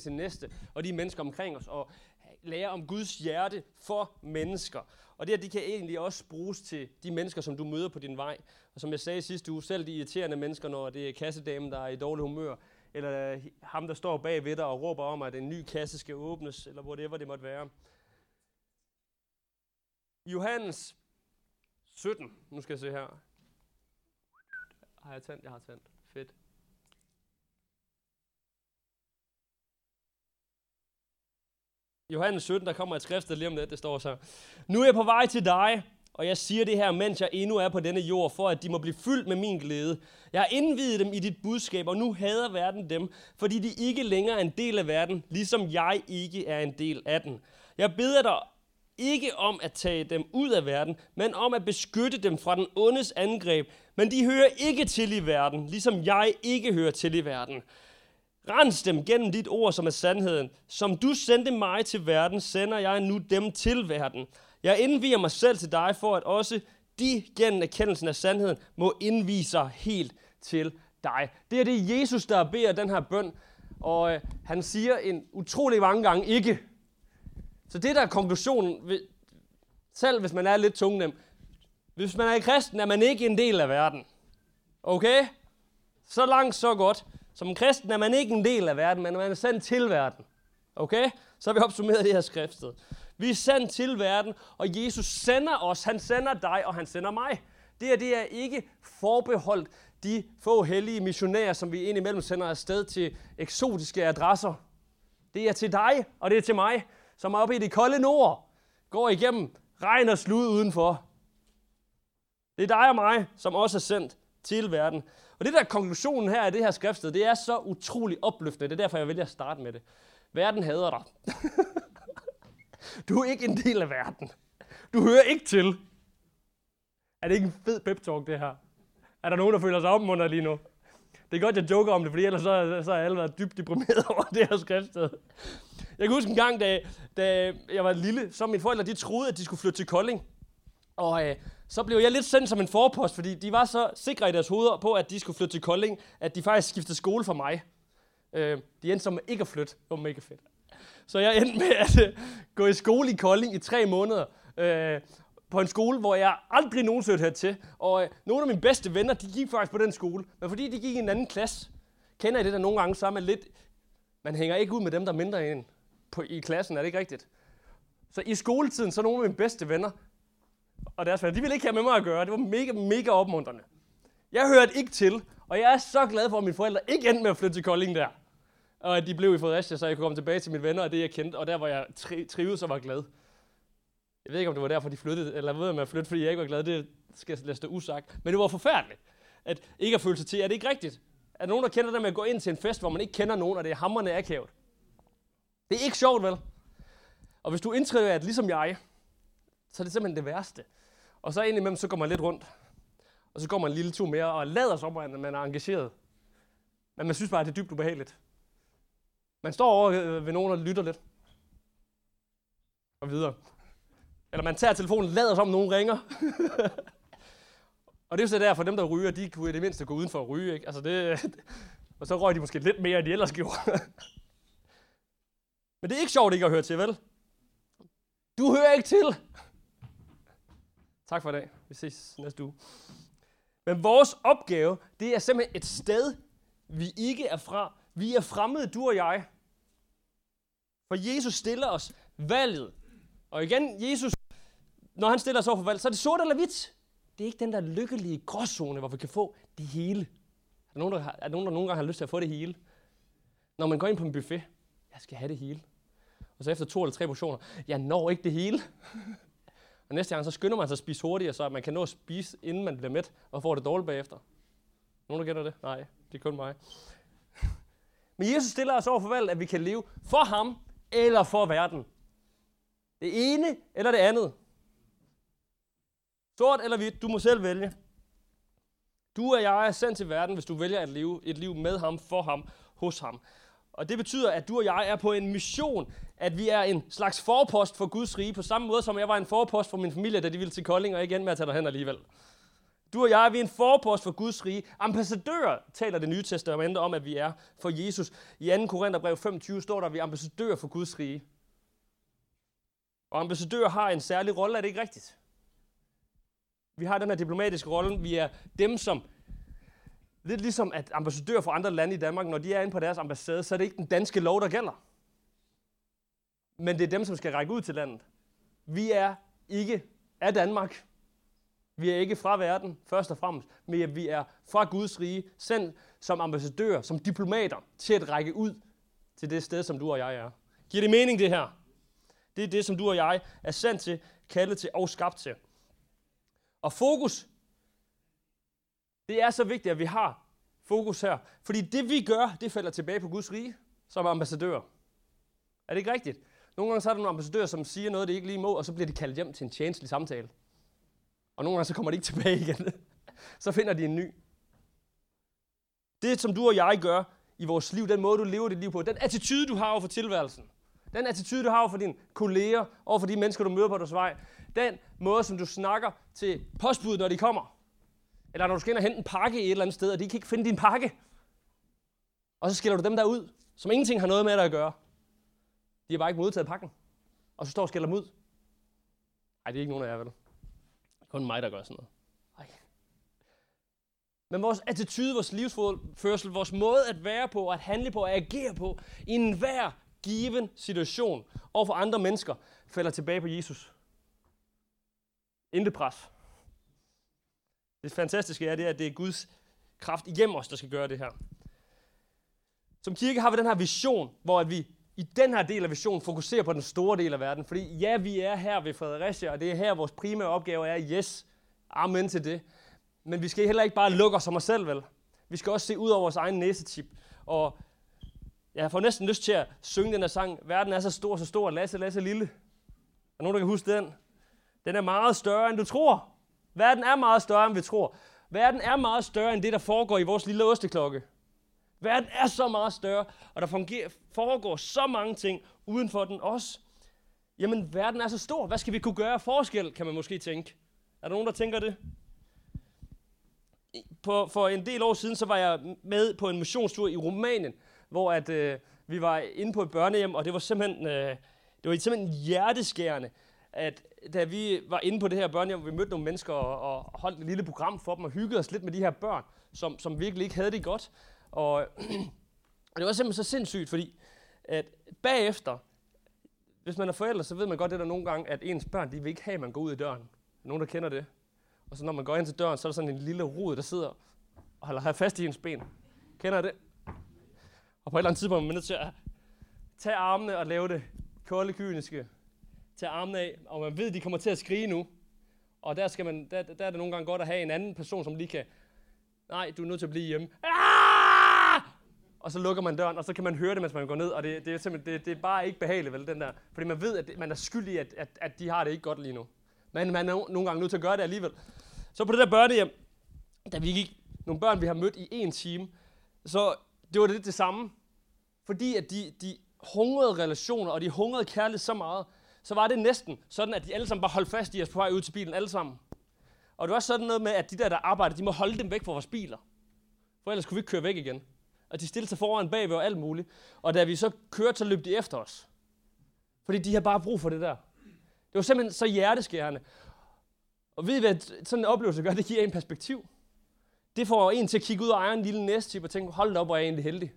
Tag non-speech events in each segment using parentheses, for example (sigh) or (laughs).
til næste og de mennesker omkring os, og lære om Guds hjerte for mennesker. Og det her, de kan egentlig også bruges til de mennesker, som du møder på din vej. Og som jeg sagde sidste uge, selv de irriterende mennesker, når det er kassedamen, der er i dårlig humør, eller ham, der står bag ved dig og råber om, at en ny kasse skal åbnes, eller whatever det måtte være. Johannes 17, nu skal jeg se her. Har jeg tændt? Jeg har tændt. Fedt. Johannes 17, der kommer et skrift lige om det, det står så. Nu er jeg på vej til dig, og jeg siger det her, mens jeg endnu er på denne jord, for at de må blive fyldt med min glæde. Jeg har indvidet dem i dit budskab, og nu hader verden dem, fordi de ikke længere er en del af verden, ligesom jeg ikke er en del af den. Jeg beder dig ikke om at tage dem ud af verden, men om at beskytte dem fra den ondes angreb. Men de hører ikke til i verden, ligesom jeg ikke hører til i verden. Rens dem gennem dit ord, som er sandheden. Som du sendte mig til verden, sender jeg nu dem til verden. Jeg indviger mig selv til dig, for at også de gennem erkendelsen af sandheden må indvise sig helt til dig. Det er det Jesus, der beder den her bøn, og øh, han siger en utrolig mange gange ikke. Så det der er konklusionen, selv hvis man er lidt tungnem, hvis man er kristen, er man ikke en del af verden. Okay? Så langt, så godt. Som kristen er man ikke en del af verden, men man er sendt til verden. Okay? Så har vi opsummeret det her skriftsted. Vi er sendt til verden, og Jesus sender os. Han sender dig, og han sender mig. Det her det er ikke forbeholdt de få hellige missionærer, som vi indimellem sender afsted til eksotiske adresser. Det er til dig, og det er til mig, som er oppe i det kolde nord, går igennem regn og slud udenfor. Det er dig og mig, som også er sendt til verden. Og det der konklusionen her i det her skriftsted, det er så utrolig opløftende. Det er derfor, jeg vælger at starte med det. Verden hader dig. (laughs) du er ikke en del af verden. Du hører ikke til. Er det ikke en fed pep talk, det her? Er der nogen, der føler sig opmuntret lige nu? Det er godt, jeg joker om det, fordi ellers så, så har alle været dybt deprimeret (laughs) over det her skriftsted. Jeg kan huske en gang, da, da jeg var lille, så mine forældre de troede, at de skulle flytte til Kolding. Og øh, så blev jeg lidt sendt som en forpost, fordi de var så sikre i deres hoveder på, at de skulle flytte til Kolding, at de faktisk skiftede skole for mig. Øh, de endte som ikke at flytte. Det var mega fedt. Så jeg endte med at øh, gå i skole i Kolding i tre måneder. Øh, på en skole, hvor jeg aldrig nogensinde hørte til. Og øh, nogle af mine bedste venner, de gik faktisk på den skole. Men fordi de gik i en anden klasse, kender I det der nogle gange, så er man lidt... Man hænger ikke ud med dem, der er mindre end på, i klassen, er det ikke rigtigt? Så i skoletiden, så nogle af mine bedste venner, og deres venner, de ville ikke have med mig at gøre. Det var mega, mega opmuntrende. Jeg hørte ikke til, og jeg er så glad for, at mine forældre ikke endte med at flytte til Kolding der. Og at de blev i Fredericia, så jeg kunne komme tilbage til mine venner og det, jeg kendte, og der var jeg tri- trives og var glad. Jeg ved ikke, om det var derfor, de flyttede, eller ved, jeg, at flytte, fordi jeg ikke var glad. Det skal jeg lade stå usagt. Men det var forfærdeligt, at ikke at føle sig til. Er det ikke rigtigt? Er der nogen, der kender det med at gå ind til en fest, hvor man ikke kender nogen, og det er hammerne akavet? Det er ikke sjovt, vel? Og hvis du indtræder, at ligesom jeg, så er det simpelthen det værste. Og så indimellem, så går man lidt rundt. Og så går man en lille tur mere og lader som om, at man er engageret. Men man synes bare, at det er dybt ubehageligt. Man står over øh, ved nogen og lytter lidt. Og videre. Eller man tager telefonen, lader som om nogen ringer. (laughs) og det er jo så derfor, dem der ryger, de kunne i det mindste gå uden for at ryge. Ikke? Altså det, (laughs) og så røg de måske lidt mere, end de ellers gjorde. (laughs) Men det er ikke sjovt ikke at høre til, vel? Du hører ikke til. Tak for i dag. Vi ses næste uge. Men vores opgave, det er simpelthen et sted, vi ikke er fra. Vi er fremmede, du og jeg. For Jesus stiller os valget. Og igen, Jesus, når han stiller os over for valg, så er det sort eller hvidt. Det er ikke den der lykkelige gråzone, hvor vi kan få det hele. Er der nogen, der, har, er der nogen, der nogle gange har lyst til at få det hele? Når man går ind på en buffet, jeg skal have det hele. Og så efter to eller tre portioner, jeg når ikke det hele og næste gang, så skynder man sig at spise hurtigere, så man kan nå at spise, inden man bliver mæt, og får det dårligt bagefter. Nogen, der gætter det? Nej, det er kun mig. (laughs) Men Jesus stiller os over for valget, at vi kan leve for ham eller for verden. Det ene eller det andet. Sort eller hvidt, du må selv vælge. Du og jeg er sendt til verden, hvis du vælger at leve et liv med ham, for ham, hos ham. Og det betyder, at du og jeg er på en mission, at vi er en slags forpost for Guds rige, på samme måde som jeg var en forpost for min familie, da de ville til Kolding, og igen med at tage derhen alligevel. Du og jeg, vi er en forpost for Guds rige. Ambassadører taler det nye testamente om, at vi er for Jesus. I 2. Korintherbrev 25 står der, at vi er ambassadører for Guds rige. Og ambassadører har en særlig rolle, er det ikke rigtigt? Vi har den her diplomatiske rolle. Vi er dem, som... Lidt ligesom at ambassadører for andre lande i Danmark, når de er inde på deres ambassade, så er det ikke den danske lov, der gælder. Men det er dem, som skal række ud til landet. Vi er ikke af Danmark. Vi er ikke fra verden, først og fremmest, men vi er fra Guds rige, sendt som ambassadører, som diplomater, til at række ud til det sted, som du og jeg er. Giver det mening, det her? Det er det, som du og jeg er sendt til, kaldet til og skabt til. Og fokus, det er så vigtigt, at vi har fokus her. Fordi det vi gør, det falder tilbage på Guds rige som ambassadør. Er det ikke rigtigt? Nogle gange så er der nogle ambassadører, som siger noget, det ikke lige må, og så bliver de kaldt hjem til en tjenestelig samtale. Og nogle gange så kommer de ikke (laughs) tilbage igen. så finder de en ny. Det, som du og jeg gør i vores liv, den måde, du lever dit liv på, den attitude, du har over for tilværelsen, den attitude, du har over for dine kolleger, over for de mennesker, du møder på deres vej, den måde, som du snakker til postbuddet, når de kommer, eller når du skal ind og hente en pakke et eller andet sted, og de kan ikke finde din pakke, og så skiller du dem der ud, som ingenting har noget med dig at gøre. De har bare ikke modtaget pakken. Og så står og skælder dem ud. Nej, det er ikke nogen af jer, vel? Kun mig, der gør sådan noget. Ej. Men vores attitude, vores livsførsel, vores måde at være på, at handle på, at agere på, i enhver given situation over for andre mennesker, falder tilbage på Jesus. Intet pres. Det fantastiske er, det, at det er Guds kraft igennem os, der skal gøre det her. Som kirke har vi den her vision, hvor at vi i den her del af visionen fokuserer på den store del af verden. Fordi ja, vi er her ved Fredericia, og det er her, vores primære opgave er. Yes, amen til det. Men vi skal heller ikke bare lukke os om os selv, vel? Vi skal også se ud over vores egen næsetip. Og jeg får næsten lyst til at synge den her sang. Verden er så stor, så stor, Lasse, Lasse lille. Er nogen, der kan huske den? Den er meget større, end du tror. Verden er meget større, end vi tror. Verden er meget større, end det, der foregår i vores lille osteklokke. Verden er så meget større, og der fungerer, foregår så mange ting uden for den også. Jamen, verden er så stor. Hvad skal vi kunne gøre forskel, kan man måske tænke. Er der nogen, der tænker det? På, for en del år siden, så var jeg med på en missionstur i Rumænien, hvor at, øh, vi var inde på et børnehjem, og det var simpelthen, øh, det var simpelthen hjerteskærende, at da vi var inde på det her børnehjem, vi mødte nogle mennesker og, og holdt et lille program for dem og hyggede os lidt med de her børn, som, som virkelig ikke havde det godt. Og, (clears throat) og det var simpelthen så sindssygt, fordi at bagefter, hvis man er forældre, så ved man godt det der nogle gange, at ens børn, de vil ikke have, at man går ud i døren. Nogen, der kender det. Og så når man går ind til døren, så er der sådan en lille rod, der sidder og holder fast i ens ben. Kender det? Og på et eller andet tidspunkt er man nødt til at tage armene og lave det kolde, kyniske. Tage armene af, og man ved, at de kommer til at skrige nu. Og der, skal man, der, der er det nogle gange godt at have en anden person, som lige kan, nej, du er nødt til at blive hjemme. Ah! Og så lukker man døren, og så kan man høre det, mens man går ned, og det, det er simpelthen, det, det er bare ikke behageligt, vel, den der. Fordi man ved, at man er skyldig, at, at, at de har det ikke godt lige nu. Men man er nogle gange nødt til at gøre det alligevel. Så på det der børnehjem, da vi gik, nogle børn, vi har mødt i en time, så det var lidt det samme. Fordi at de, de hungrede relationer, og de hungrede kærlighed så meget, så var det næsten sådan, at de alle sammen bare holdt fast i os på vej ud til bilen, alle sammen. Og det var sådan noget med, at de der, der arbejder, de må holde dem væk fra vores biler. For ellers kunne vi ikke køre væk igen. Og de stillede sig foran bagved og alt muligt. Og da vi så kørte, så løb de efter os. Fordi de har bare brug for det der. Det var simpelthen så hjerteskærende. Og ved I, hvad sådan en oplevelse gør? Det giver en perspektiv. Det får en til at kigge ud og eje en lille næstip og tænke, hold da op, hvor er jeg egentlig heldig.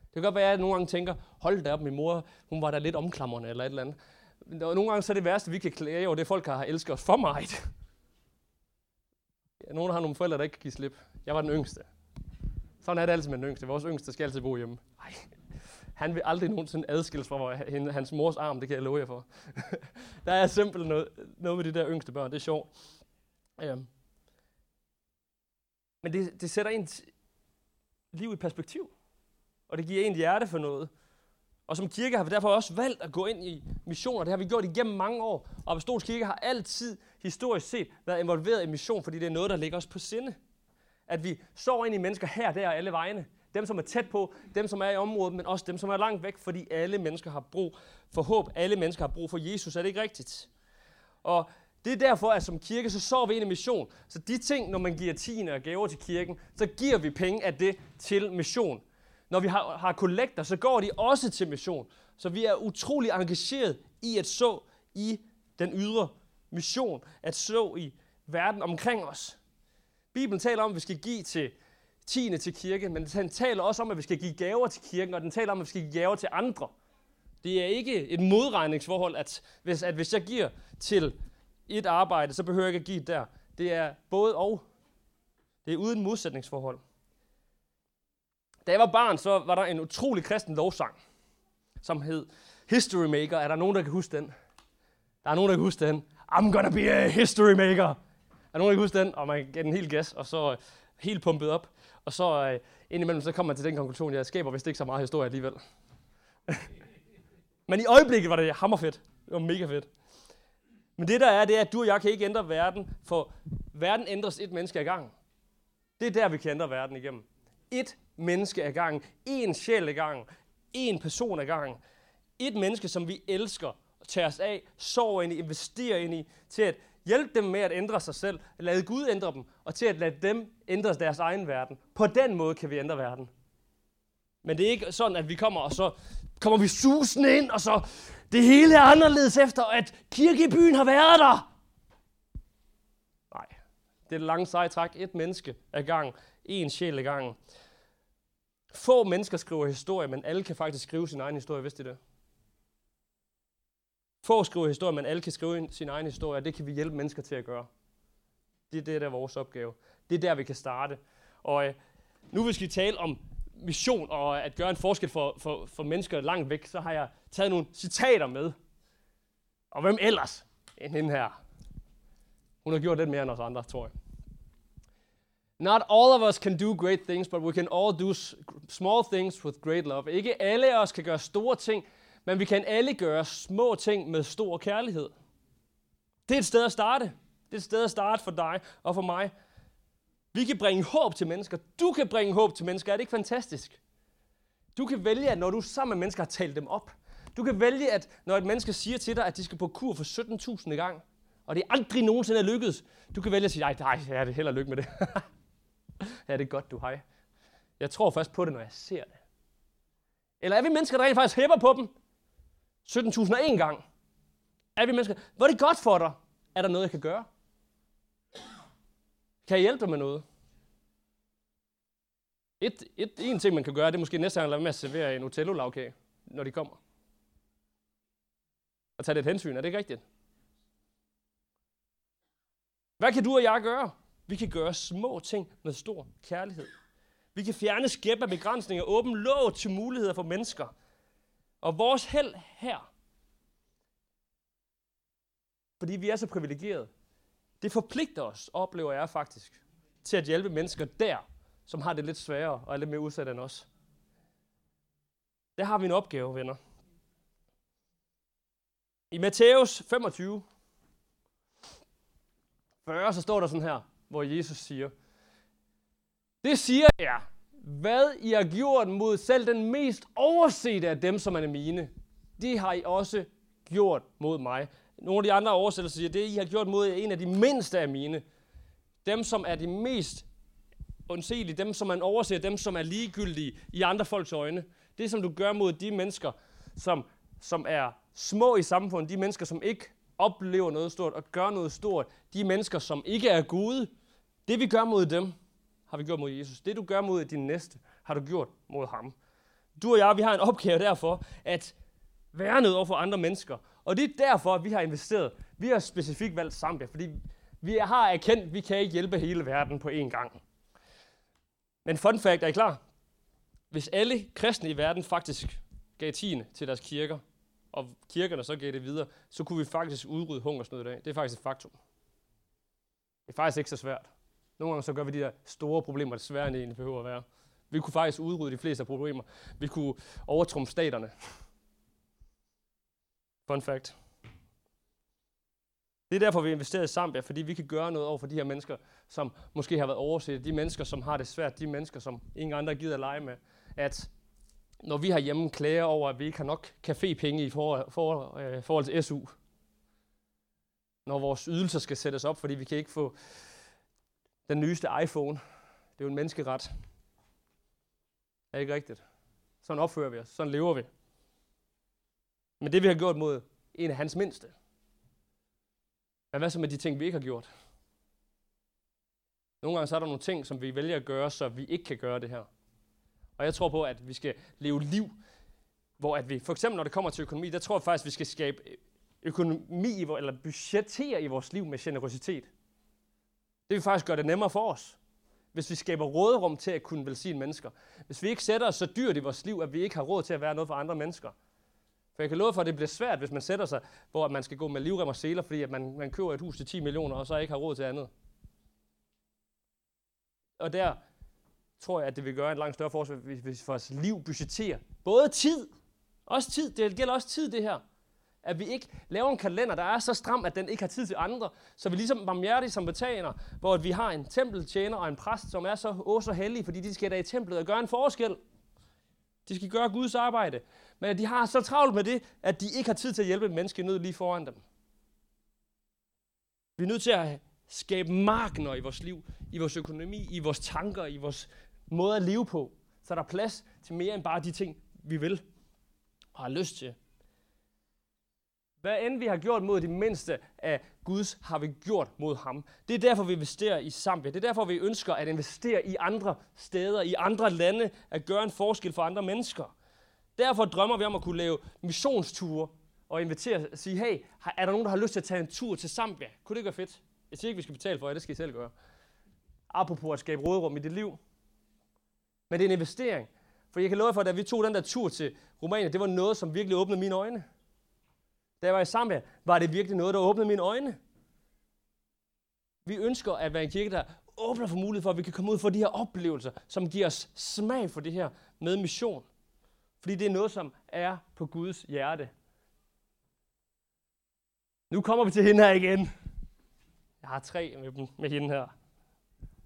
Det kan godt være, at jeg nogle gange tænker, hold da op, min mor, hun var da lidt omklamrende eller et eller andet. Nogle gange så er det værste, vi kan klage over, det folk har elsket os for meget. Ja, nogen har nogle forældre, der ikke kan give slip. Jeg var den yngste. Sådan er det altid med den yngste. Vores yngste skal altid bo hjemme. Ej. Han vil aldrig nogensinde adskilles fra hans mors arm, det kan jeg love jer for. (laughs) der er simpelthen noget, noget med de der yngste børn, det er sjovt. Um. Men det, det sætter ens liv i perspektiv. Og det giver en hjerte for noget. Og som kirke har vi derfor også valgt at gå ind i missioner. Det har vi gjort igennem mange år. Og Apostolsk Kirke har altid historisk set været involveret i mission, fordi det er noget, der ligger os på sinde. At vi sår ind i mennesker her, der og alle vegne. Dem, som er tæt på, dem, som er i området, men også dem, som er langt væk, fordi alle mennesker har brug for håb. Alle mennesker har brug for Jesus. Er det ikke rigtigt? Og Det er derfor, at som kirke, så sår vi ind i mission. Så de ting, når man giver tiende og gaver til kirken, så giver vi penge af det til mission. Når vi har, har kollekter, så går de også til mission. Så vi er utrolig engageret i at så i den ydre mission, at så i verden omkring os. Bibelen taler om, at vi skal give til tiende til kirke, men den taler også om, at vi skal give gaver til kirken, og den taler om, at vi skal give gaver til andre. Det er ikke et modregningsforhold, at hvis, at hvis jeg giver til et arbejde, så behøver jeg ikke at give der. Det er både og. Det er uden modsætningsforhold. Da jeg var barn, så var der en utrolig kristen lovsang, som hed History Maker. Er der nogen, der kan huske den? Der er nogen, der kan huske den. I'm gonna be a history maker. Er der nogen, der kan huske den? Og man gav den helt gas, og så øh, helt pumpet op. Og så øh, indimellem, så kommer man til den konklusion, at jeg skaber vist ikke så meget historie alligevel. (laughs) Men i øjeblikket var det hammerfedt. Det var mega fedt. Men det der er, det er, at du og jeg kan ikke ændre verden, for verden ændres et menneske ad gangen. Det er der, vi kan ændre verden igennem. Et menneske ad gangen. En sjæl ad gangen. En person ad gangen. Et menneske, som vi elsker, tager os af, sover ind i, investerer ind i, til at hjælpe dem med at ændre sig selv, lade Gud ændre dem, og til at lade dem ændre deres egen verden. På den måde kan vi ændre verden. Men det er ikke sådan, at vi kommer, og så kommer vi susende ind, og så det hele er anderledes efter, at kirkebyen har været der. Nej, det er det lange seje træk. Et menneske ad gang, en sjæl ad gang. Få mennesker skriver historie, men alle kan faktisk skrive sin egen historie, vidste I det? Få skriver historie, men alle kan skrive sin egen historie, og det kan vi hjælpe mennesker til at gøre. Det er det, der er vores opgave. Det er der, vi kan starte. Og øh, nu hvis vi tale om mission og at gøre en forskel for, for, for mennesker langt væk, så har jeg taget nogle citater med. Og hvem ellers end hende her? Hun har gjort lidt mere end os andre, tror jeg. Not all of us can do great things, but we can all do small things with great love. Ikke alle af os kan gøre store ting, men vi kan alle gøre små ting med stor kærlighed. Det er et sted at starte. Det er et sted at starte for dig og for mig. Vi kan bringe håb til mennesker. Du kan bringe håb til mennesker. Er det ikke fantastisk? Du kan vælge, at når du sammen med mennesker har talt dem op, du kan vælge, at når et menneske siger til dig, at de skal på kur for 17.000 gang, og det aldrig nogensinde er lykkedes, du kan vælge at sige, nej, nej, jeg er det heller lykke med det. (laughs) ja, det er godt, du hej. Jeg tror først på det, når jeg ser det. Eller er vi mennesker, der rent faktisk hæpper på dem? 17.001 gang. Er vi mennesker? Hvor er det godt for dig? Er der noget, jeg kan gøre? Kan jeg hjælpe dig med noget? Et, et, en ting, man kan gøre, det er måske næste gang at lade med at servere en otello lavkage når de kommer. Og tage det et hensyn, er det ikke rigtigt? Hvad kan du og jeg gøre? Vi kan gøre små ting med stor kærlighed. Vi kan fjerne skæb af begrænsninger, åbne låg til muligheder for mennesker. Og vores held her, fordi vi er så privilegerede, det forpligter os, oplever jeg faktisk, til at hjælpe mennesker der, som har det lidt sværere og er lidt mere udsat end os. Der har vi en opgave, venner. I Matthæus 25, 40, så står der sådan her, hvor Jesus siger, Det siger jeg, hvad I har gjort mod selv den mest oversete af dem, som er mine, det har I også gjort mod mig. Nogle af de andre oversættelser siger, det I har gjort mod en af de mindste af mine. Dem, som er de mest undselige, dem, som man overser, dem, som er ligegyldige i andre folks øjne. Det, som du gør mod de mennesker, som, som er små i samfundet, de mennesker, som ikke oplever noget stort og gør noget stort, de mennesker, som ikke er gode, det vi gør mod dem, har vi gjort mod Jesus. Det du gør mod din næste, har du gjort mod ham. Du og jeg, vi har en opgave derfor, at være noget over for andre mennesker. Og det er derfor, at vi har investeret. Vi har specifikt valgt Zambia, fordi vi har erkendt, at vi kan ikke hjælpe hele verden på én gang. Men fun fact, er I klar? Hvis alle kristne i verden faktisk gav tiende til deres kirker, og kirkerne så gav det videre, så kunne vi faktisk udrydde hungersnød i dag. Det er faktisk et faktum. Det er faktisk ikke så svært. Nogle gange så gør vi de der store problemer sværere, end det egentlig behøver at være. Vi kunne faktisk udrydde de fleste af problemer. Vi kunne overtrumfe staterne. Fun fact. Det er derfor, vi investerer i Zambia, fordi vi kan gøre noget over for de her mennesker, som måske har været overset. De mennesker, som har det svært. De mennesker, som ingen andre gider at lege med. At når vi har hjemme klager over, at vi ikke har nok cafépenge i forhold, for, øh, forhold til SU, Når vores ydelser skal sættes op, fordi vi kan ikke få den nyeste iPhone. Det er jo en menneskeret. Er ikke rigtigt? Sådan opfører vi os. Sådan lever vi. Men det vi har gjort mod en af hans mindste. Men hvad så med de ting, vi ikke har gjort? Nogle gange så er der nogle ting, som vi vælger at gøre, så vi ikke kan gøre det her. Og jeg tror på, at vi skal leve liv, hvor at vi, for eksempel når det kommer til økonomi, der tror jeg faktisk, at vi skal skabe økonomi, eller budgettere i vores liv med generositet. Det vil faktisk gøre det nemmere for os. Hvis vi skaber råderum til at kunne velsigne mennesker. Hvis vi ikke sætter os så dyrt i vores liv, at vi ikke har råd til at være noget for andre mennesker. For jeg kan love for, at det bliver svært, hvis man sætter sig, hvor man skal gå med livrem og seler, fordi at man, man køber et hus til 10 millioner, og så ikke har råd til andet. Og der tror jeg, at det vil gøre en langt større forskel, hvis vi vores liv budgetterer. Både tid, også tid, det gælder også tid det her. At vi ikke laver en kalender, der er så stram, at den ikke har tid til andre. Så vi ligesom barmhjertige samaritaner, hvor vi har en tempeltjener og en præst, som er så, åh, så heldige, fordi de skal da i templet og gøre en forskel. De skal gøre Guds arbejde. Men de har så travlt med det, at de ikke har tid til at hjælpe et menneske i nød lige foran dem. Vi er nødt til at skabe markner i vores liv, i vores økonomi, i vores tanker, i vores måde at leve på. Så der er plads til mere end bare de ting, vi vil og har lyst til. Hvad end vi har gjort mod de mindste af Guds, har vi gjort mod ham. Det er derfor, vi investerer i Zambia. Det er derfor, vi ønsker at investere i andre steder, i andre lande, at gøre en forskel for andre mennesker. Derfor drømmer vi om at kunne lave missionsture og invitere og sige, hey, er der nogen, der har lyst til at tage en tur til Zambia? Kunne det ikke være fedt? Jeg siger ikke, vi skal betale for det, det skal I selv gøre. Apropos at skabe rådrum i dit liv. Men det er en investering. For jeg kan love jer for, at da vi tog den der tur til Rumænien, det var noget, som virkelig åbnede mine øjne. Da jeg var i Zambia, var det virkelig noget, der åbnede mine øjne. Vi ønsker at være en kirke, der åbner for mulighed for, at vi kan komme ud for de her oplevelser, som giver os smag for det her med mission. Fordi det er noget, som er på Guds hjerte. Nu kommer vi til hende her igen. Jeg har tre med, dem, med hende her.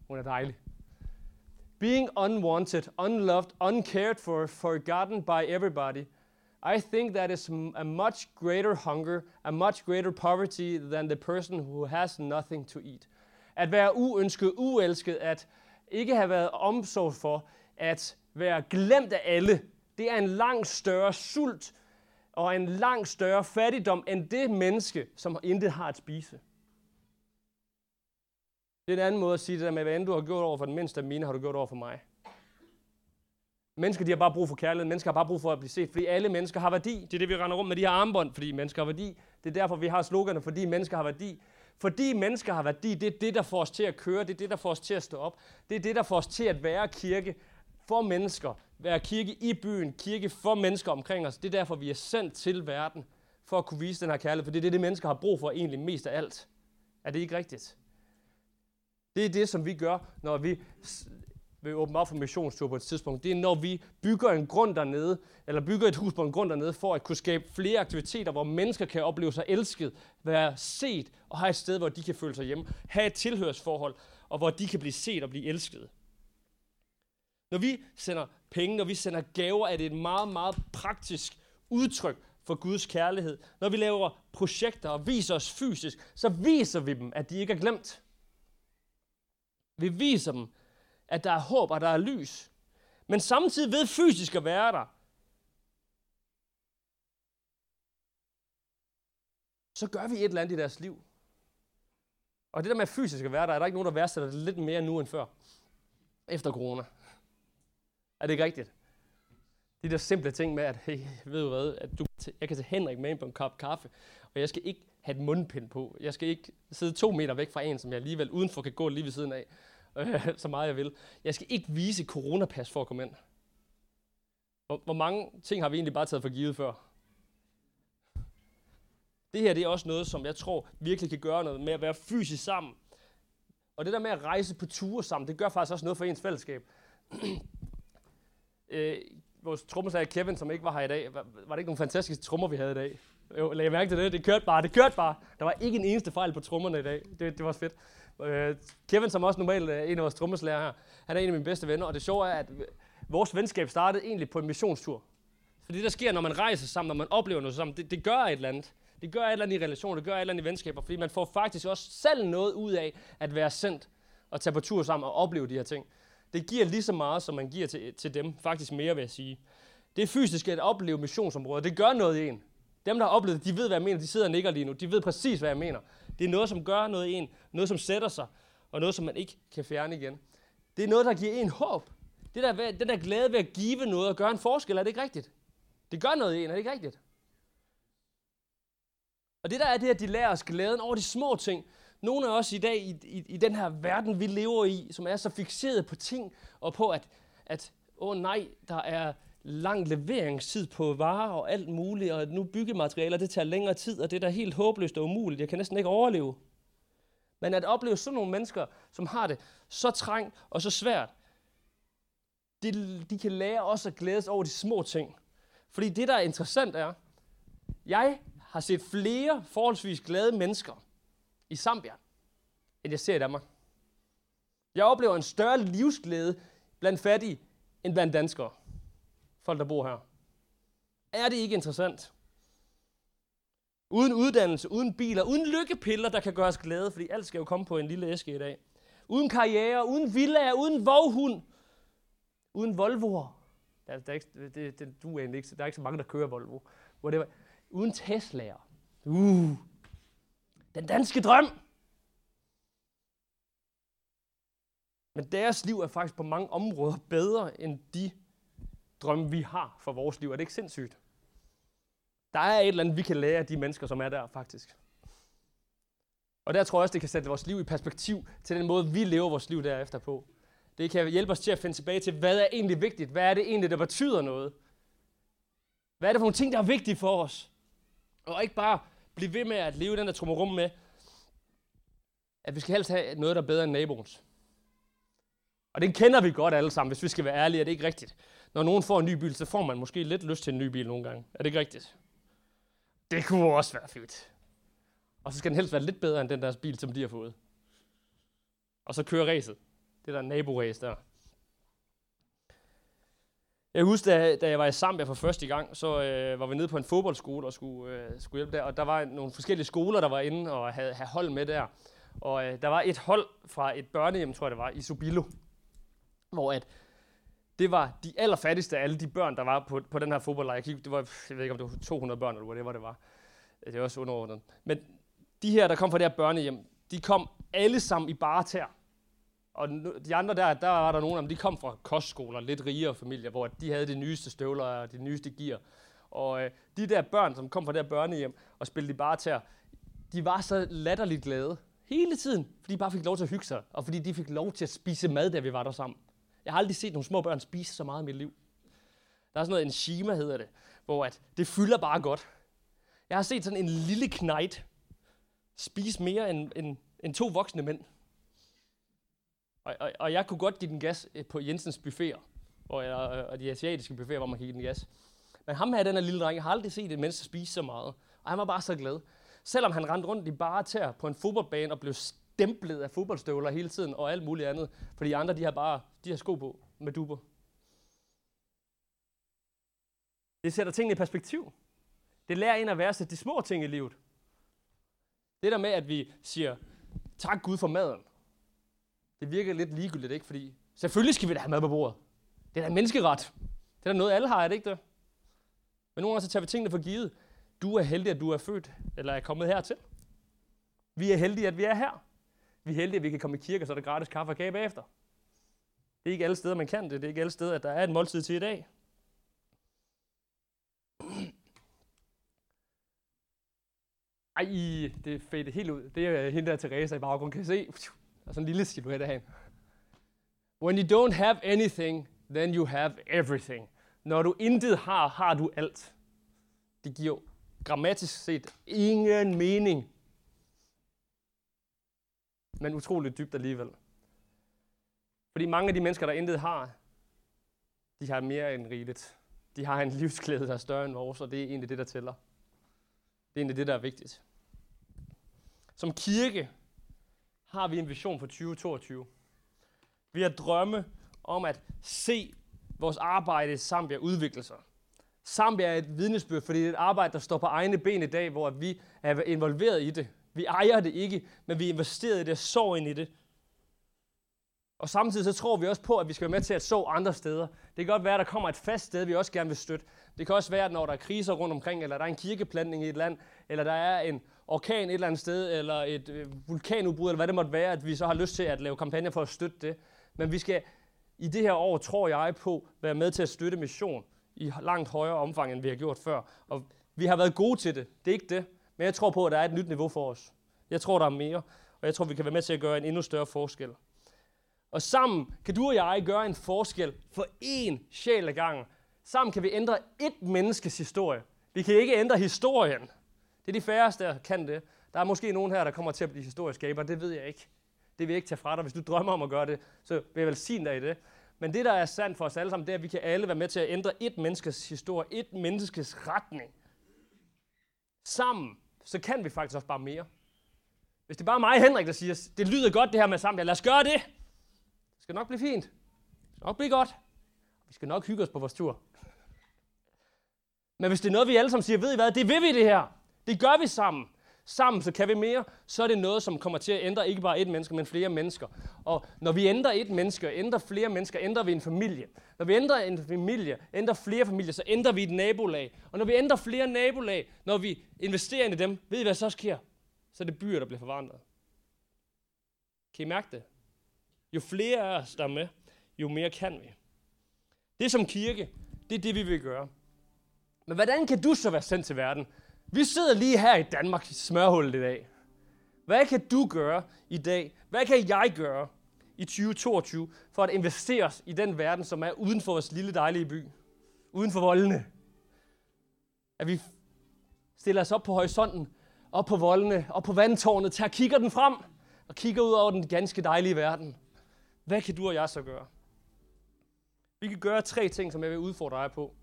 Hun er dejlig. Being unwanted, unloved, uncared for, forgotten by everybody, i think that is a much greater hunger, a much greater poverty than the person who has nothing to eat. At være uønsket, uelsket, at ikke have været omsorg for, at være glemt af alle, det er en langt større sult og en langt større fattigdom end det menneske, som intet har at spise. Det er en anden måde at sige det der med, hvad end du har gjort over for den mindste af mine, har du gjort over for mig. Mennesker de har bare brug for kærlighed. Mennesker har bare brug for at blive set, fordi alle mennesker har værdi. Det er det, vi render rundt med de her armbånd, fordi mennesker har værdi. Det er derfor, vi har sloganer, fordi mennesker har værdi. Fordi mennesker har værdi, det er det, der får os til at køre. Det er det, der får os til at stå op. Det er det, der får os til at være kirke for mennesker. Være kirke i byen. Kirke for mennesker omkring os. Det er derfor, vi er sendt til verden. For at kunne vise den her kærlighed. For det er det, det mennesker har brug for egentlig mest af alt. Er det ikke rigtigt? Det er det, som vi gør, når vi vil åbne op for missionstur på et tidspunkt. Det er, når vi bygger en grund dernede, eller bygger et hus på en grund dernede, for at kunne skabe flere aktiviteter, hvor mennesker kan opleve sig elsket, være set og have et sted, hvor de kan føle sig hjemme. Have et tilhørsforhold, og hvor de kan blive set og blive elsket. Når vi sender penge, når vi sender gaver, er det et meget, meget praktisk udtryk for Guds kærlighed. Når vi laver projekter og viser os fysisk, så viser vi dem, at de ikke er glemt. Vi viser dem, at der er håb og der er lys. Men samtidig ved fysisk at være der, så gør vi et eller andet i deres liv. Og det der med fysisk at være der, er der ikke nogen, der værdsætter det lidt mere nu end før. Efter corona. Er det ikke rigtigt? De der simple ting med, at hey, ved du hvad, at du, jeg kan tage Henrik med ind på en kop kaffe, og jeg skal ikke have et mundpind på. Jeg skal ikke sidde to meter væk fra en, som jeg alligevel udenfor kan gå lige ved siden af øh, (laughs) så meget jeg vil. Jeg skal ikke vise coronapas for at komme ind. Hvor, hvor mange ting har vi egentlig bare taget for givet før? Det her det er også noget, som jeg tror virkelig kan gøre noget med at være fysisk sammen. Og det der med at rejse på ture sammen, det gør faktisk også noget for ens fællesskab. (clears throat) øh, vores trommeslager Kevin, som ikke var her i dag, var, var det ikke nogle fantastiske trommer, vi havde i dag? Jo, lagde mærke til det. Det kørte bare, det kørte bare. Der var ikke en eneste fejl på trommerne i dag. Det, det var fedt. Øh, Kevin, som også normalt er en af vores trommeslager her, han er en af mine bedste venner, og det sjove er, at vores venskab startede egentlig på en missionstur. For det, der sker, når man rejser sammen, når man oplever noget sammen, det, det gør et eller andet. Det gør et eller andet i relationer, det gør et eller andet i venskaber, fordi man får faktisk også selv noget ud af at være sendt og tage på tur sammen og opleve de her ting. Det giver lige så meget, som man giver til, til dem. Faktisk mere, vil jeg sige. Det er fysisk at opleve missionsområder. Det gør noget i en. Dem, der har oplevet det, de ved, hvad jeg mener. De sidder og nikker lige nu. De ved præcis, hvad jeg mener. Det er noget, som gør noget i en. Noget, som sætter sig. Og noget, som man ikke kan fjerne igen. Det er noget, der giver en håb. Det der, den der glæde ved at give noget og gøre en forskel, er det ikke rigtigt? Det gør noget i en, er det ikke rigtigt? Og det der er det, at de lærer os glæden over de små ting. Nogle af os i dag, i, i, i den her verden, vi lever i, som er så fixeret på ting, og på at, at åh nej, der er lang leveringstid på varer og alt muligt, og nu byggematerialer, det tager længere tid, og det er da helt håbløst og umuligt. Jeg kan næsten ikke overleve. Men at opleve sådan nogle mennesker, som har det så trængt og så svært, de, de kan lære også at glædes over de små ting. Fordi det, der er interessant er, jeg har set flere forholdsvis glade mennesker i Zambia, end jeg ser i Danmark. Jeg oplever en større livsglæde blandt fattige, end blandt danskere. Folk, der bor her. Er det ikke interessant? Uden uddannelse, uden biler, uden lykkepiller, der kan gøre os glade, fordi alt skal jo komme på en lille æske i dag. Uden karriere, uden villaer, uden voghund, uden Volvoer. Der, der er ikke, det, det, du er ikke, der er ikke så mange, der kører Volvo. Whatever. Uden Teslaer. Uh. Den danske drøm. Men deres liv er faktisk på mange områder bedre end de drømme, vi har for vores liv. Er det ikke sindssygt? Der er et eller andet, vi kan lære af de mennesker, som er der faktisk. Og der tror jeg også, det kan sætte vores liv i perspektiv til den måde, vi lever vores liv derefter på. Det kan hjælpe os til at finde tilbage til, hvad er egentlig vigtigt? Hvad er det egentlig, der betyder noget? Hvad er det for nogle ting, der er vigtige for os? Og ikke bare blive ved med at leve den der trummerum med, at vi skal helst have noget, der er bedre end naboens. Og den kender vi godt alle sammen, hvis vi skal være ærlige, er det ikke rigtigt. Når nogen får en ny bil, så får man måske lidt lyst til en ny bil nogle gange. Er det ikke rigtigt? Det kunne også være fedt. Og så skal den helst være lidt bedre end den der bil, som de har fået. Og så kører ræset. Det der naboræs der. Jeg husker, da, da jeg var i Zambia for første gang, så øh, var vi nede på en fodboldskole og skulle, øh, skulle hjælpe der. Og der var nogle forskellige skoler, der var inde og havde, havde hold med der. Og øh, der var et hold fra et børnehjem, tror jeg det var, i Subilo. Hvor at det var de allerfattigste af alle de børn, der var på, på den her fodboldlejr. Det var, jeg ved ikke, om det var 200 børn, eller hvad det var, det var. Er også underordnet. Men de her, der kom fra det her børnehjem, de kom alle sammen i bare tær. Og de andre der, der var der nogle af dem, de kom fra kostskoler, lidt rigere familier, hvor de havde de nyeste støvler og de nyeste gear. Og øh, de der børn, som kom fra det her børnehjem og spillede i bare tær, de var så latterligt glade hele tiden, fordi de bare fik lov til at hygge sig, og fordi de fik lov til at spise mad, da vi var der sammen. Jeg har aldrig set nogle små børn spise så meget i mit liv. Der er sådan noget enzima, hedder det, hvor at det fylder bare godt. Jeg har set sådan en lille knight spise mere end, end, end to voksne mænd. Og, og, og jeg kunne godt give den gas øh, på Jensens buffeter, og, øh, og de asiatiske buffeter, hvor man kan give den gas. Men ham her, den her lille dreng, jeg har aldrig set et menneske spise så meget. Og han var bare så glad. Selvom han rendte rundt i bare tær på en fodboldbane og blev dæmplet af fodboldstøvler hele tiden og alt muligt andet. For de andre, de har bare de har sko på med duber. Det sætter tingene i perspektiv. Det lærer en at værdsætte de små ting i livet. Det der med, at vi siger, tak Gud for maden. Det virker lidt ligegyldigt, ikke? Fordi selvfølgelig skal vi da have mad på bordet. Det er da en menneskeret. Det er da noget, alle har, er det ikke det? Men nogle gange så tager vi tingene for givet. Du er heldig, at du er født, eller er kommet hertil. Vi er heldige, at vi er her. Vi er heldige, at vi kan komme i kirke, så er der gratis kaffe og kage bagefter. Det er ikke alle steder, man kan det. Det er ikke alle steder, at der er et måltid til i dag. Ej, det fadet helt ud. Det er hende der Teresa i baggrunden, kan I se? Der er sådan en lille silhuet af hende. When you don't have anything, then you have everything. Når du intet har, har du alt. Det giver grammatisk set ingen mening. Men utroligt dybt alligevel. Fordi mange af de mennesker, der intet har, de har mere end rigeligt. De har en (laughs) livsglæde, der er større end vores, og det er egentlig det, der tæller. Det er egentlig det, der er vigtigt. Som kirke har vi en vision for 2022. Vi har drømme om at se vores arbejde i Zambia udvikle sig. Zambia er et vidnesbyrd, fordi det er et arbejde, der står på egne ben i dag, hvor vi er involveret i det. Vi ejer det ikke, men vi investerer i det og sår ind i det. Og samtidig så tror vi også på, at vi skal være med til at så andre steder. Det kan godt være, at der kommer et fast sted, vi også gerne vil støtte. Det kan også være, at når der er kriser rundt omkring, eller der er en kirkeplantning i et land, eller der er en orkan et eller andet sted, eller et øh, vulkanudbrud, eller hvad det måtte være, at vi så har lyst til at lave kampagner for at støtte det. Men vi skal i det her år, tror jeg på, være med til at støtte mission i langt højere omfang, end vi har gjort før. Og vi har været gode til det. Det er ikke det. Men jeg tror på, at der er et nyt niveau for os. Jeg tror, der er mere. Og jeg tror, vi kan være med til at gøre en endnu større forskel. Og sammen kan du og jeg gøre en forskel for én sjæl ad gangen. Sammen kan vi ændre et menneskes historie. Vi kan ikke ændre historien. Det er de færreste, der kan det. Der er måske nogen her, der kommer til at blive historieskaber. Det ved jeg ikke. Det vil jeg ikke tage fra dig. Hvis du drømmer om at gøre det, så vil jeg velsigne dig i det. Men det, der er sandt for os alle sammen, det er, at vi kan alle være med til at ændre et menneskes historie, et menneskes retning. Sammen, så kan vi faktisk også bare mere. Hvis det er bare mig Henrik, der siger, det lyder godt det her med sammen, ja, lad os gøre det. Det skal nok blive fint. Det skal nok blive godt. Vi skal nok hygge os på vores tur. Men hvis det er noget, vi alle sammen siger, ved I hvad, det vil vi det her. Det gør vi sammen sammen, så kan vi mere, så er det noget, som kommer til at ændre ikke bare et menneske, men flere mennesker. Og når vi ændrer et menneske, ændrer flere mennesker, ændrer vi en familie. Når vi ændrer en familie, ændrer flere familier, så ændrer vi et nabolag. Og når vi ændrer flere nabolag, når vi investerer i dem, ved I hvad så sker? Så er det byer, der bliver forvandlet. Kan I mærke det? Jo flere af os, der er med, jo mere kan vi. Det som kirke, det er det, vi vil gøre. Men hvordan kan du så være sendt til verden? Vi sidder lige her i Danmark i smørhullet i dag. Hvad kan du gøre i dag? Hvad kan jeg gøre i 2022 for at investere os i den verden, som er uden for vores lille dejlige by? Uden for voldene. At vi stiller os op på horisonten, op på voldene, op på vandtårnet, tager kigger den frem og kigger ud over den ganske dejlige verden. Hvad kan du og jeg så gøre? Vi kan gøre tre ting, som jeg vil udfordre dig på.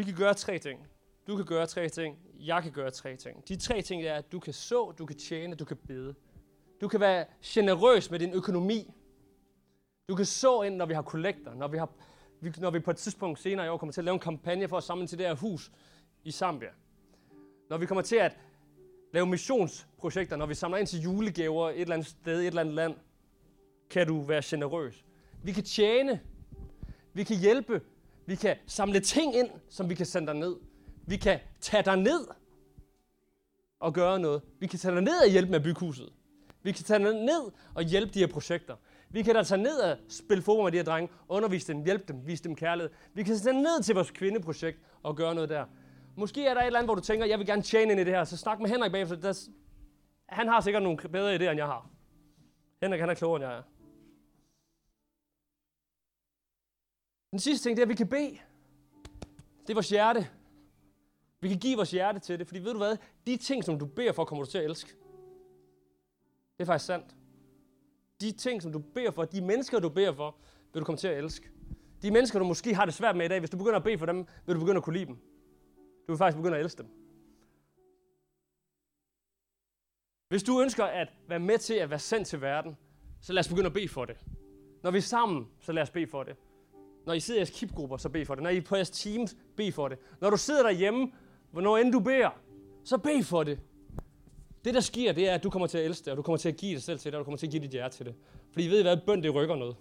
Vi kan gøre tre ting. Du kan gøre tre ting. Jeg kan gøre tre ting. De tre ting er, at du kan så, du kan tjene, du kan bede. Du kan være generøs med din økonomi. Du kan så ind, når vi har kollekter, når vi, har, når vi på et tidspunkt senere i år kommer til at lave en kampagne for at samle til det her hus i Zambia. Når vi kommer til at lave missionsprojekter, når vi samler ind til julegaver et eller andet sted, et eller andet land, kan du være generøs. Vi kan tjene. Vi kan hjælpe vi kan samle ting ind, som vi kan sende dig ned. Vi kan tage dig ned og gøre noget. Vi kan tage dig ned og hjælpe med byghuset. Vi kan tage dig ned og hjælpe de her projekter. Vi kan da tage ned og spille fodbold med de her drenge, undervise dem, hjælpe dem, vise dem kærlighed. Vi kan tage ned til vores kvindeprojekt og gøre noget der. Måske er der et eller andet, hvor du tænker, jeg vil gerne tjene ind i det her, så snak med Henrik bagefter. Der, han har sikkert nogle bedre idéer, end jeg har. Henrik, han er klogere, end jeg er. Den sidste ting, det er, at vi kan bede. Det er vores hjerte. Vi kan give vores hjerte til det, fordi ved du hvad? De ting, som du beder for, kommer du til at elske. Det er faktisk sandt. De ting, som du beder for, de mennesker, du beder for, vil du komme til at elske. De mennesker, du måske har det svært med i dag, hvis du begynder at bede for dem, vil du begynde at kunne lide dem. Du vil faktisk begynde at elske dem. Hvis du ønsker at være med til at være sendt til verden, så lad os begynde at bede for det. Når vi er sammen, så lad os bede for det. Når I sidder i jeres kipgrupper, så bed for det. Når I er på jeres teams, bed for det. Når du sidder derhjemme, hvornår end du beder, så bed for det. Det, der sker, det er, at du kommer til at elske det, og du kommer til at give dig selv til det, og du kommer til at give dit hjerte til det. Fordi I ved hvad, bøn det rykker noget.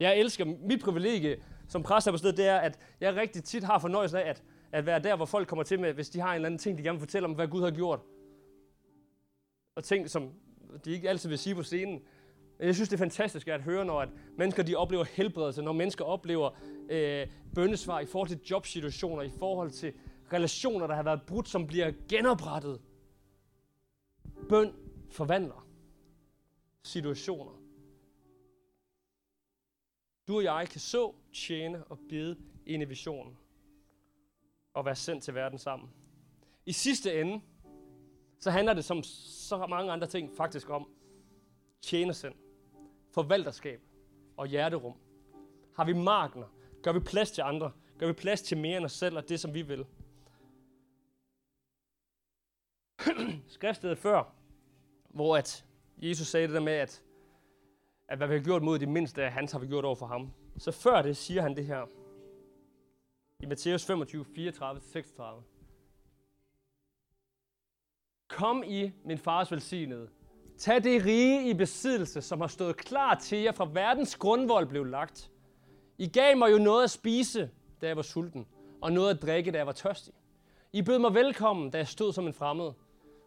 Jeg elsker, mit privilegie som præst her på stedet, det er, at jeg rigtig tit har fornøjelsen af, at, at være der, hvor folk kommer til med, hvis de har en eller anden ting, de gerne vil fortælle om, hvad Gud har gjort. Og ting, som de ikke altid vil sige på scenen. Jeg synes, det er fantastisk at høre, når at mennesker de oplever helbredelse, når mennesker oplever øh, bøndesvar i forhold til jobsituationer, i forhold til relationer, der har været brudt, som bliver genoprettet. Bøn forvandler situationer. Du og jeg kan så, tjene og bede ind i visionen og være sendt til verden sammen. I sidste ende, så handler det som så mange andre ting faktisk om tjenersind forvalterskab og hjerterum? Har vi markner? Gør vi plads til andre? Gør vi plads til mere end os selv og det, som vi vil? (clears throat) Skriftstedet før, hvor at Jesus sagde det der med, at, at hvad vi har gjort mod de mindste af hans, har vi gjort over for ham. Så før det siger han det her. I Matthæus 25, 34-36. Kom i min fars velsignede. Tag det rige i besiddelse, som har stået klar til jer fra verdens grundvold blev lagt. I gav mig jo noget at spise, da jeg var sulten, og noget at drikke, da jeg var tørstig. I bød mig velkommen, da jeg stod som en fremmed,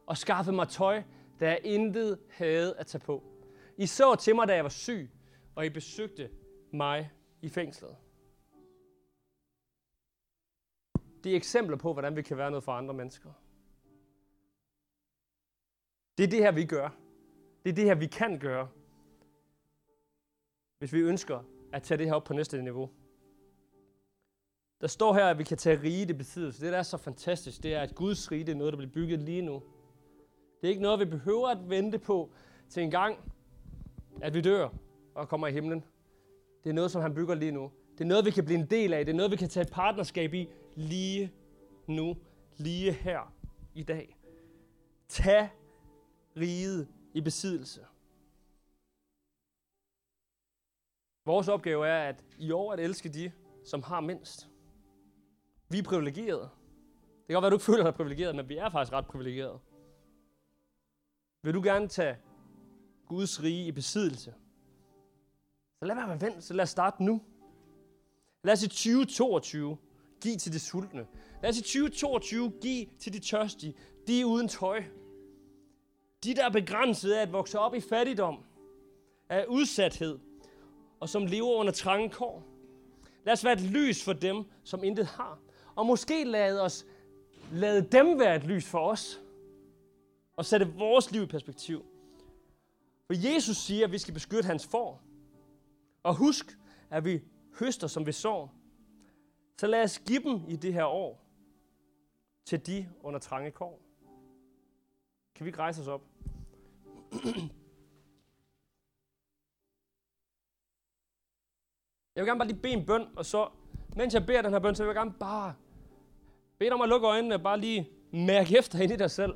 og skaffede mig tøj, da jeg intet havde at tage på. I så til mig, da jeg var syg, og I besøgte mig i fængslet. Det er eksempler på, hvordan vi kan være noget for andre mennesker. Det er det her, vi gør. Det er det her, vi kan gøre, hvis vi ønsker at tage det her op på næste niveau. Der står her, at vi kan tage rige det besiddelse. Det, der er så fantastisk, det er, at Guds rige det er noget, der bliver bygget lige nu. Det er ikke noget, vi behøver at vente på til en gang, at vi dør og kommer i himlen. Det er noget, som han bygger lige nu. Det er noget, vi kan blive en del af. Det er noget, vi kan tage et partnerskab i lige nu, lige her i dag. Tag riget i besiddelse. Vores opgave er at i år at elske de, som har mindst. Vi er privilegerede. Det kan godt være, du ikke føler dig privilegeret, men vi er faktisk ret privilegerede. Vil du gerne tage Guds rige i besiddelse? Så lad være med at vente, så lad os starte nu. Lad os i 2022 give til de sultne. Lad os i 2022 give til de tørstige. De uden tøj. De, der er begrænset af at vokse op i fattigdom, af udsathed, og som lever under trange kår. Lad os være et lys for dem, som intet har. Og måske lade os lade dem være et lys for os. Og sætte vores liv i perspektiv. For Jesus siger, at vi skal beskytte hans får. Og husk, at vi høster, som vi sår. Så lad os give dem i det her år til de under trange kår. Kan vi ikke rejse os op? Jeg vil gerne bare lige bede en bøn, og så, mens jeg beder den her bøn, så vil jeg gerne bare bede dig om at lukke øjnene og bare lige mærke efter ind i dig selv.